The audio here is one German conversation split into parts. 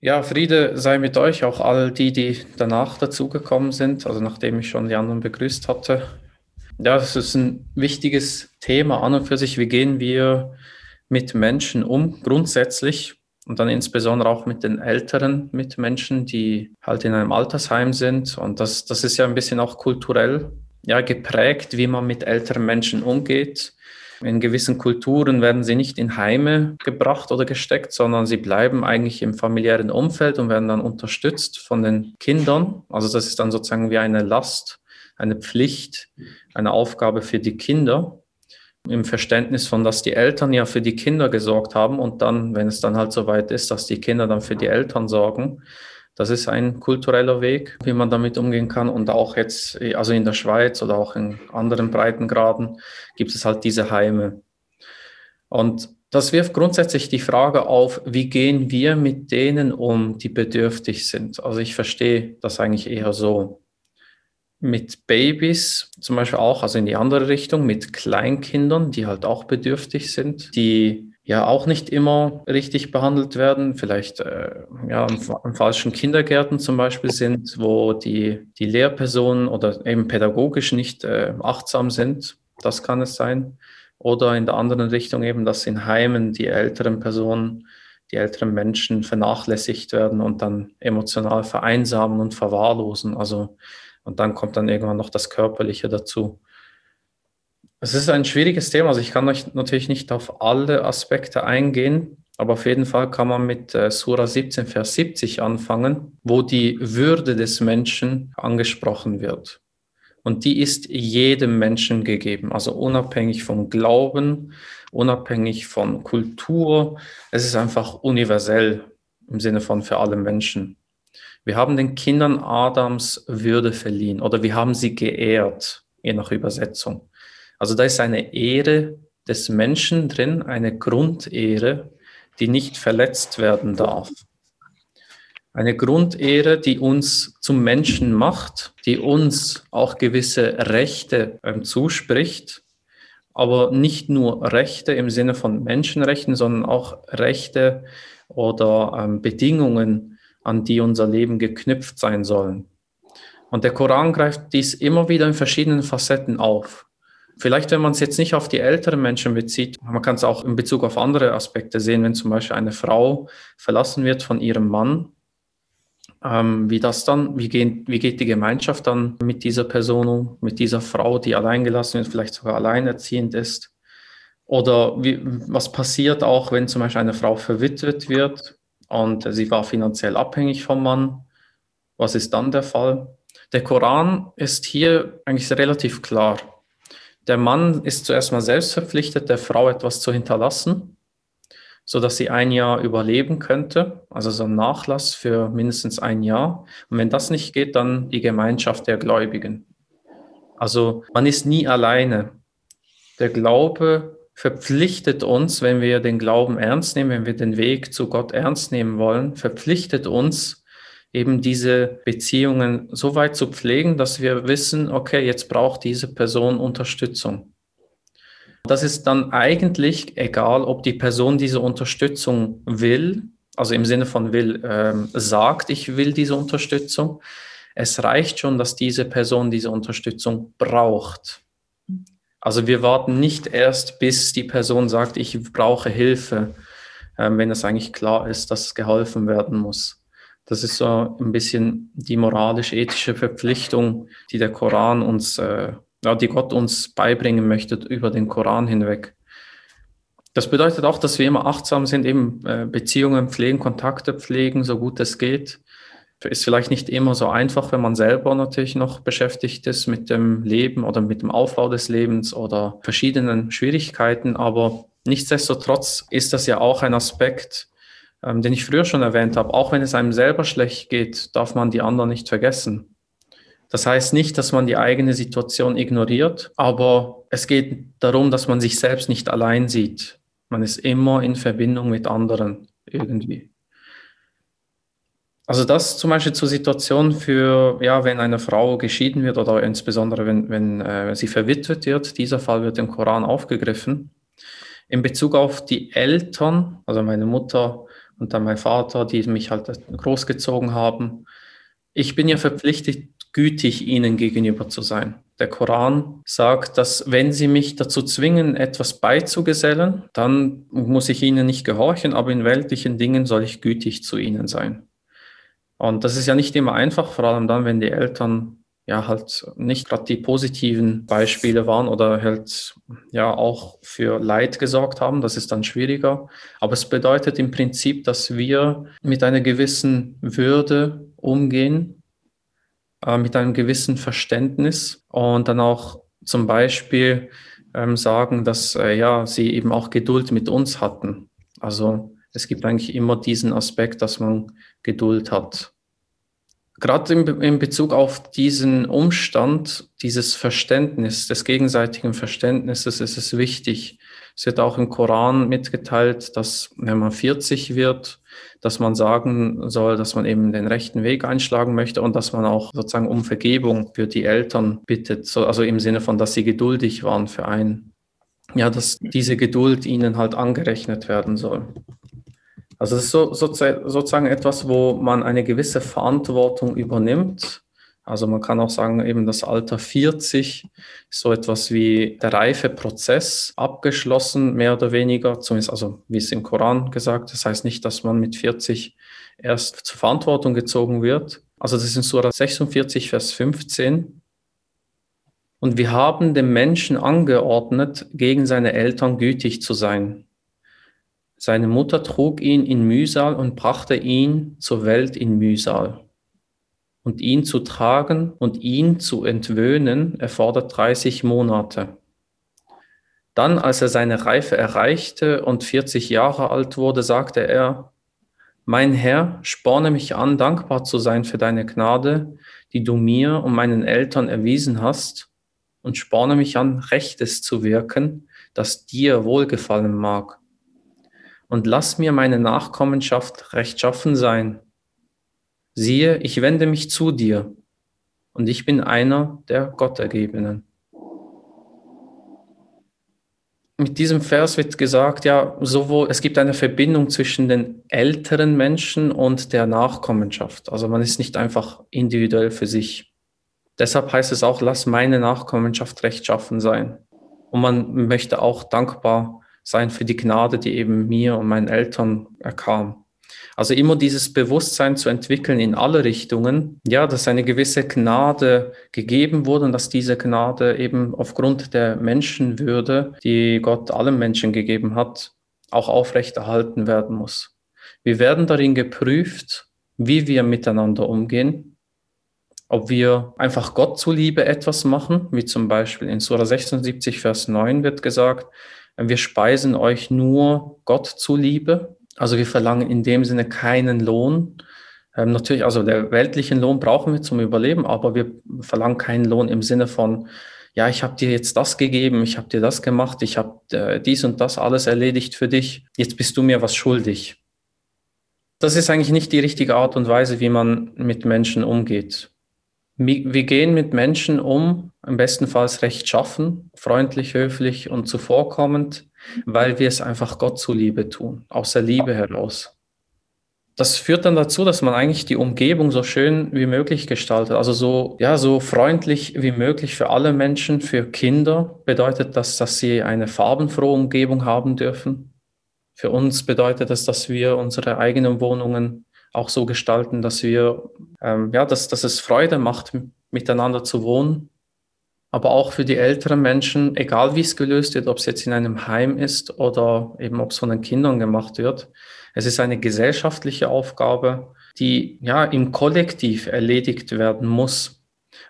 Ja, Friede sei mit euch, auch all die, die danach dazugekommen sind, also nachdem ich schon die anderen begrüßt hatte. Ja, es ist ein wichtiges Thema an und für sich. Wie gehen wir mit Menschen um, grundsätzlich und dann insbesondere auch mit den älteren Mitmenschen, die halt in einem Altersheim sind. Und das, das ist ja ein bisschen auch kulturell ja, geprägt, wie man mit älteren Menschen umgeht. In gewissen Kulturen werden sie nicht in Heime gebracht oder gesteckt, sondern sie bleiben eigentlich im familiären Umfeld und werden dann unterstützt von den Kindern. Also das ist dann sozusagen wie eine Last, eine Pflicht, eine Aufgabe für die Kinder. Im Verständnis von, dass die Eltern ja für die Kinder gesorgt haben und dann, wenn es dann halt so weit ist, dass die Kinder dann für die Eltern sorgen, das ist ein kultureller Weg, wie man damit umgehen kann. Und auch jetzt, also in der Schweiz oder auch in anderen Breitengraden, gibt es halt diese Heime. Und das wirft grundsätzlich die Frage auf, wie gehen wir mit denen um, die bedürftig sind. Also ich verstehe das eigentlich eher so. Mit Babys zum Beispiel auch, also in die andere Richtung, mit Kleinkindern, die halt auch bedürftig sind, die ja auch nicht immer richtig behandelt werden, vielleicht äh, ja, in falschen Kindergärten zum Beispiel sind, wo die, die Lehrpersonen oder eben pädagogisch nicht äh, achtsam sind. Das kann es sein. Oder in der anderen Richtung eben, dass in Heimen die älteren Personen, die älteren Menschen vernachlässigt werden und dann emotional vereinsamen und verwahrlosen. Also, und dann kommt dann irgendwann noch das Körperliche dazu. Es ist ein schwieriges Thema. Also ich kann euch natürlich nicht auf alle Aspekte eingehen, aber auf jeden Fall kann man mit äh, Sura 17, Vers 70 anfangen, wo die Würde des Menschen angesprochen wird. Und die ist jedem Menschen gegeben, also unabhängig vom Glauben, unabhängig von Kultur. Es ist einfach universell im Sinne von für alle Menschen. Wir haben den Kindern Adams Würde verliehen oder wir haben sie geehrt, je nach Übersetzung. Also da ist eine Ehre des Menschen drin, eine Grundehre, die nicht verletzt werden darf. Eine Grundehre, die uns zum Menschen macht, die uns auch gewisse Rechte ähm, zuspricht, aber nicht nur Rechte im Sinne von Menschenrechten, sondern auch Rechte oder ähm, Bedingungen, an die unser Leben geknüpft sein sollen. Und der Koran greift dies immer wieder in verschiedenen Facetten auf. Vielleicht, wenn man es jetzt nicht auf die älteren Menschen bezieht, man kann es auch in Bezug auf andere Aspekte sehen, wenn zum Beispiel eine Frau verlassen wird von ihrem Mann, ähm, wie das dann, wie geht, wie geht die Gemeinschaft dann mit dieser Person um, mit dieser Frau, die alleingelassen wird, vielleicht sogar alleinerziehend ist? Oder wie, was passiert auch, wenn zum Beispiel eine Frau verwitwet wird und sie war finanziell abhängig vom Mann? Was ist dann der Fall? Der Koran ist hier eigentlich relativ klar. Der Mann ist zuerst mal selbst verpflichtet, der Frau etwas zu hinterlassen, sodass sie ein Jahr überleben könnte, also so ein Nachlass für mindestens ein Jahr. Und wenn das nicht geht, dann die Gemeinschaft der Gläubigen. Also man ist nie alleine. Der Glaube verpflichtet uns, wenn wir den Glauben ernst nehmen, wenn wir den Weg zu Gott ernst nehmen wollen, verpflichtet uns, eben diese Beziehungen so weit zu pflegen, dass wir wissen, okay, jetzt braucht diese Person Unterstützung. Das ist dann eigentlich egal, ob die Person diese Unterstützung will, also im Sinne von will, ähm, sagt, ich will diese Unterstützung. Es reicht schon, dass diese Person diese Unterstützung braucht. Also wir warten nicht erst, bis die Person sagt, ich brauche Hilfe, ähm, wenn es eigentlich klar ist, dass geholfen werden muss. Das ist so ein bisschen die moralisch-ethische Verpflichtung, die der Koran uns, äh, ja, die Gott uns beibringen möchte über den Koran hinweg. Das bedeutet auch, dass wir immer achtsam sind, eben äh, Beziehungen pflegen, Kontakte pflegen, so gut es geht. Ist vielleicht nicht immer so einfach, wenn man selber natürlich noch beschäftigt ist mit dem Leben oder mit dem Aufbau des Lebens oder verschiedenen Schwierigkeiten, aber nichtsdestotrotz ist das ja auch ein Aspekt, ähm, den ich früher schon erwähnt habe, auch wenn es einem selber schlecht geht, darf man die anderen nicht vergessen. Das heißt nicht, dass man die eigene Situation ignoriert, aber es geht darum, dass man sich selbst nicht allein sieht. Man ist immer in Verbindung mit anderen irgendwie. Also das zum Beispiel zur Situation für, ja, wenn eine Frau geschieden wird oder insbesondere wenn, wenn äh, sie verwitwet wird, dieser Fall wird im Koran aufgegriffen. In Bezug auf die Eltern, also meine Mutter und dann mein Vater, die mich halt großgezogen haben. Ich bin ja verpflichtet, gütig ihnen gegenüber zu sein. Der Koran sagt, dass wenn sie mich dazu zwingen, etwas beizugesellen, dann muss ich ihnen nicht gehorchen, aber in weltlichen Dingen soll ich gütig zu ihnen sein. Und das ist ja nicht immer einfach, vor allem dann, wenn die Eltern ja halt nicht gerade die positiven Beispiele waren oder halt ja auch für Leid gesorgt haben. Das ist dann schwieriger. Aber es bedeutet im Prinzip, dass wir mit einer gewissen Würde umgehen, äh, mit einem gewissen Verständnis und dann auch zum Beispiel ähm, sagen, dass äh, ja sie eben auch Geduld mit uns hatten. Also es gibt eigentlich immer diesen Aspekt, dass man Geduld hat gerade in, in, Bezug auf diesen Umstand, dieses Verständnis, des gegenseitigen Verständnisses ist es wichtig. Es wird auch im Koran mitgeteilt, dass wenn man 40 wird, dass man sagen soll, dass man eben den rechten Weg einschlagen möchte und dass man auch sozusagen um Vergebung für die Eltern bittet. So, also im Sinne von, dass sie geduldig waren für einen. Ja, dass diese Geduld ihnen halt angerechnet werden soll. Also es ist so, sozusagen etwas, wo man eine gewisse Verantwortung übernimmt. Also man kann auch sagen, eben das Alter 40 ist so etwas wie der reife Prozess abgeschlossen, mehr oder weniger, zumindest also wie es im Koran gesagt. Das heißt nicht, dass man mit 40 erst zur Verantwortung gezogen wird. Also das ist in Surah 46, Vers 15. Und wir haben dem Menschen angeordnet, gegen seine Eltern gütig zu sein. Seine Mutter trug ihn in Mühsal und brachte ihn zur Welt in Mühsal. Und ihn zu tragen und ihn zu entwöhnen erfordert 30 Monate. Dann, als er seine Reife erreichte und 40 Jahre alt wurde, sagte er, Mein Herr, sporne mich an, dankbar zu sein für deine Gnade, die du mir und meinen Eltern erwiesen hast, und sporne mich an, Rechtes zu wirken, das dir wohlgefallen mag und lass mir meine Nachkommenschaft rechtschaffen sein. Siehe, ich wende mich zu dir, und ich bin einer der Gottergebenen. Mit diesem Vers wird gesagt, ja, sowohl, es gibt eine Verbindung zwischen den älteren Menschen und der Nachkommenschaft. Also man ist nicht einfach individuell für sich. Deshalb heißt es auch, lass meine Nachkommenschaft rechtschaffen sein. Und man möchte auch dankbar sein für die Gnade, die eben mir und meinen Eltern erkam. Also immer dieses Bewusstsein zu entwickeln in alle Richtungen, ja, dass eine gewisse Gnade gegeben wurde und dass diese Gnade eben aufgrund der Menschenwürde, die Gott allen Menschen gegeben hat, auch aufrechterhalten werden muss. Wir werden darin geprüft, wie wir miteinander umgehen, ob wir einfach Gott zuliebe etwas machen, wie zum Beispiel in Surah 76, Vers 9 wird gesagt, wir speisen euch nur Gott zuliebe. Also wir verlangen in dem Sinne keinen Lohn. Ähm, natürlich, also der weltlichen Lohn brauchen wir zum Überleben, aber wir verlangen keinen Lohn im Sinne von, ja, ich habe dir jetzt das gegeben, ich habe dir das gemacht, ich habe äh, dies und das alles erledigt für dich, jetzt bist du mir was schuldig. Das ist eigentlich nicht die richtige Art und Weise, wie man mit Menschen umgeht. Wir gehen mit Menschen um, im bestenfalls rechtschaffen, freundlich, höflich und zuvorkommend, weil wir es einfach Gott zuliebe tun, aus der Liebe heraus. Das führt dann dazu, dass man eigentlich die Umgebung so schön wie möglich gestaltet. Also so, ja, so freundlich wie möglich für alle Menschen. Für Kinder bedeutet das, dass sie eine farbenfrohe Umgebung haben dürfen. Für uns bedeutet das, dass wir unsere eigenen Wohnungen auch so gestalten, dass wir, ähm, ja, dass, dass es Freude macht, miteinander zu wohnen. Aber auch für die älteren Menschen, egal wie es gelöst wird, ob es jetzt in einem Heim ist oder eben ob es von den Kindern gemacht wird, es ist eine gesellschaftliche Aufgabe, die ja im Kollektiv erledigt werden muss.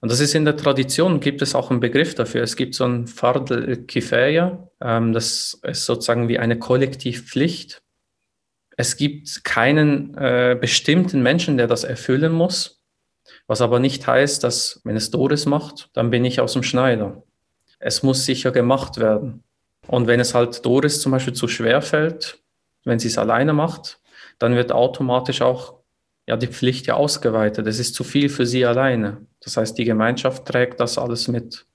Und das ist in der Tradition, gibt es auch einen Begriff dafür. Es gibt so ein Fardel Kifaya, ähm, das ist sozusagen wie eine Kollektivpflicht. Es gibt keinen äh, bestimmten Menschen, der das erfüllen muss, was aber nicht heißt, dass wenn es Doris macht, dann bin ich aus dem Schneider. Es muss sicher gemacht werden. Und wenn es halt Doris zum Beispiel zu schwer fällt, wenn sie es alleine macht, dann wird automatisch auch ja, die Pflicht ja ausgeweitet. Es ist zu viel für sie alleine. Das heißt, die Gemeinschaft trägt das alles mit.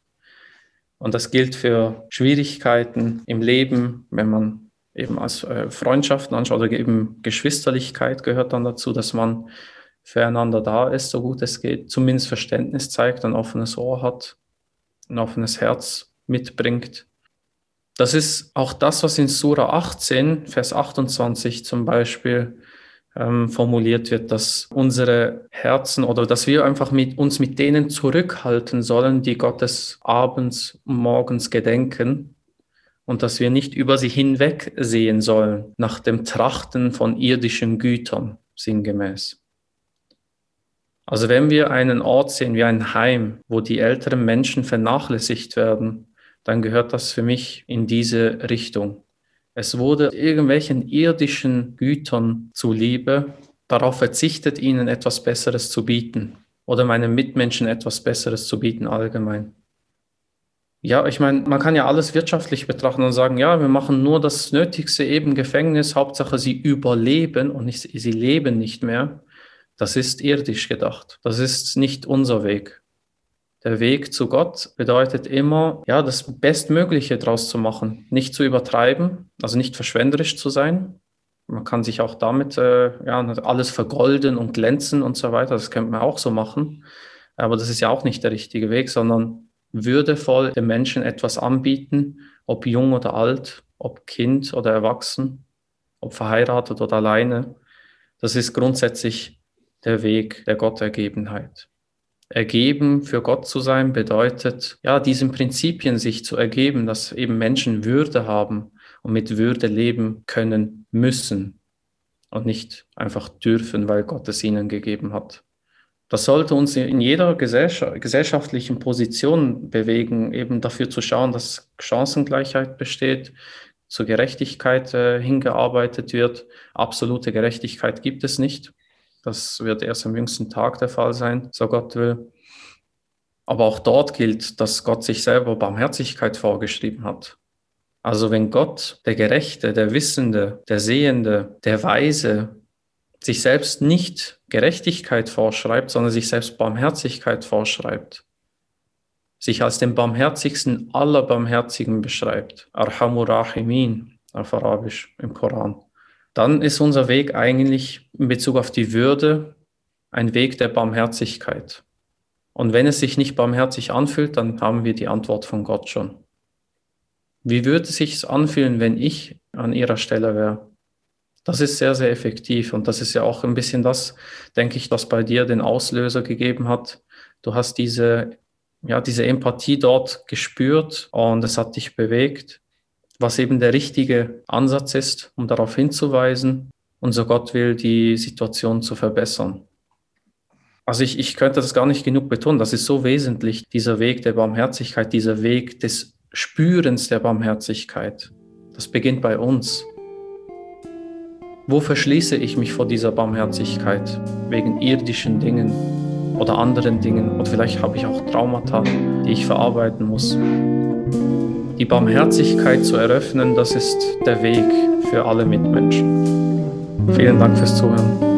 Und das gilt für Schwierigkeiten im Leben, wenn man eben als äh, Freundschaften anschaut oder eben Geschwisterlichkeit gehört dann dazu, dass man füreinander da ist, so gut es geht, zumindest Verständnis zeigt, ein offenes Ohr hat, ein offenes Herz mitbringt. Das ist auch das, was in Sura 18, Vers 28 zum Beispiel ähm, formuliert wird, dass unsere Herzen oder dass wir einfach mit uns mit denen zurückhalten sollen, die Gottes abends und morgens gedenken und dass wir nicht über sie hinwegsehen sollen nach dem Trachten von irdischen Gütern, sinngemäß. Also wenn wir einen Ort sehen wie ein Heim, wo die älteren Menschen vernachlässigt werden, dann gehört das für mich in diese Richtung. Es wurde irgendwelchen irdischen Gütern zuliebe darauf verzichtet, ihnen etwas Besseres zu bieten oder meinen Mitmenschen etwas Besseres zu bieten allgemein. Ja, ich meine, man kann ja alles wirtschaftlich betrachten und sagen, ja, wir machen nur das Nötigste, eben Gefängnis, Hauptsache sie überleben und nicht, sie leben nicht mehr. Das ist irdisch gedacht. Das ist nicht unser Weg. Der Weg zu Gott bedeutet immer, ja, das Bestmögliche daraus zu machen, nicht zu übertreiben, also nicht verschwenderisch zu sein. Man kann sich auch damit äh, ja, alles vergolden und glänzen und so weiter. Das könnte man auch so machen. Aber das ist ja auch nicht der richtige Weg, sondern würdevoll dem Menschen etwas anbieten, ob jung oder alt, ob Kind oder erwachsen, ob verheiratet oder alleine. Das ist grundsätzlich der Weg der Gottergebenheit. Ergeben für Gott zu sein bedeutet, ja, diesen Prinzipien sich zu ergeben, dass eben Menschen Würde haben und mit Würde leben können müssen und nicht einfach dürfen, weil Gott es ihnen gegeben hat. Das sollte uns in jeder gesellschaftlichen Position bewegen, eben dafür zu schauen, dass Chancengleichheit besteht, zur Gerechtigkeit äh, hingearbeitet wird. Absolute Gerechtigkeit gibt es nicht. Das wird erst am jüngsten Tag der Fall sein, so Gott will. Aber auch dort gilt, dass Gott sich selber Barmherzigkeit vorgeschrieben hat. Also wenn Gott, der Gerechte, der Wissende, der Sehende, der Weise, sich selbst nicht Gerechtigkeit vorschreibt, sondern sich selbst Barmherzigkeit vorschreibt, sich als den barmherzigsten aller Barmherzigen beschreibt, Arhamur Rahimin auf Arabisch im Koran, dann ist unser Weg eigentlich in Bezug auf die Würde ein Weg der Barmherzigkeit. Und wenn es sich nicht barmherzig anfühlt, dann haben wir die Antwort von Gott schon. Wie würde es sich anfühlen, wenn ich an ihrer Stelle wäre? Das ist sehr, sehr effektiv. Und das ist ja auch ein bisschen das, denke ich, was bei dir den Auslöser gegeben hat. Du hast diese, ja, diese Empathie dort gespürt und es hat dich bewegt, was eben der richtige Ansatz ist, um darauf hinzuweisen und so Gott will, die Situation zu verbessern. Also ich, ich könnte das gar nicht genug betonen. Das ist so wesentlich, dieser Weg der Barmherzigkeit, dieser Weg des Spürens der Barmherzigkeit. Das beginnt bei uns. Wo verschließe ich mich vor dieser Barmherzigkeit? Wegen irdischen Dingen oder anderen Dingen? Oder vielleicht habe ich auch Traumata, die ich verarbeiten muss. Die Barmherzigkeit zu eröffnen, das ist der Weg für alle Mitmenschen. Vielen Dank fürs Zuhören.